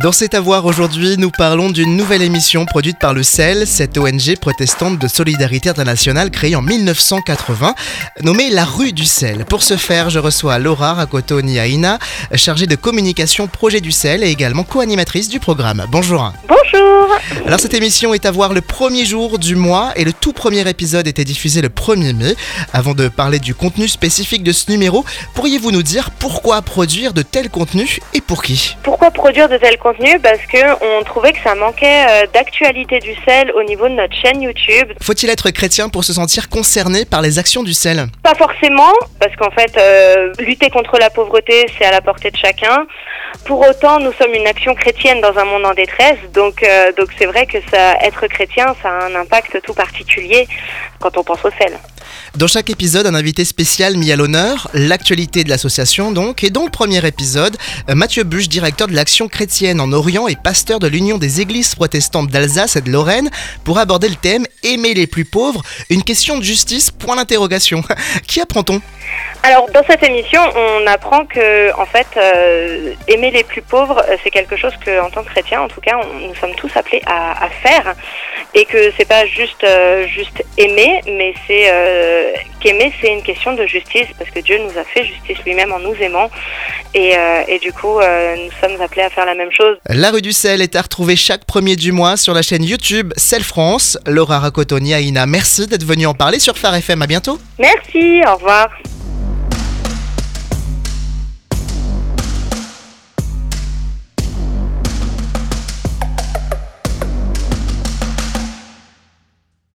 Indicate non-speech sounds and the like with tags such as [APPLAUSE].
Dans cet avoir aujourd'hui, nous parlons d'une nouvelle émission produite par le CEL, cette ONG protestante de solidarité internationale créée en 1980, nommée La rue du CEL. Pour ce faire, je reçois Laura Rakotoni Aina, chargée de communication projet du CEL et également co-animatrice du programme. Bonjour. Bonjour. Alors cette émission est à voir le premier jour du mois et le tout premier épisode était diffusé le 1er mai. Avant de parler du contenu spécifique de ce numéro, pourriez-vous nous dire pourquoi produire de tels contenus et pour qui? Pourquoi produire de tels contenus Parce que on trouvait que ça manquait euh, d'actualité du sel au niveau de notre chaîne YouTube. Faut-il être chrétien pour se sentir concerné par les actions du sel? Pas forcément, parce qu'en fait, euh, lutter contre la pauvreté, c'est à la portée de chacun. Pour autant, nous sommes une action chrétienne dans un monde en détresse, donc euh, donc c'est vrai que ça, être chrétien, ça a un impact tout particulier quand on pense au sel. Dans chaque épisode, un invité spécial mis à l'honneur, l'actualité de l'association donc, et dans le premier épisode, euh, Mathieu Buche, directeur de l'action chrétienne en Orient et pasteur de l'Union des églises protestantes d'Alsace et de Lorraine, pour aborder le thème Aimer les plus pauvres, une question de justice, point d'interrogation. [LAUGHS] Qui apprend-on? Alors, dans cette émission, on apprend que, en fait, euh, aimer les plus pauvres, euh, c'est quelque chose que, en tant que chrétien, en tout cas, on- nous sommes tous appelés à, à faire, et que c'est pas juste euh, juste aimer, mais c'est euh, qu'aimer, c'est une question de justice, parce que Dieu nous a fait justice lui-même en nous aimant, et, et du coup, nous sommes appelés à faire la même chose. La rue du sel est à retrouver chaque premier du mois sur la chaîne YouTube Sel France. Laura Rakotoni Aina, merci d'être venue en parler sur Phare FM. À bientôt. Merci, au revoir.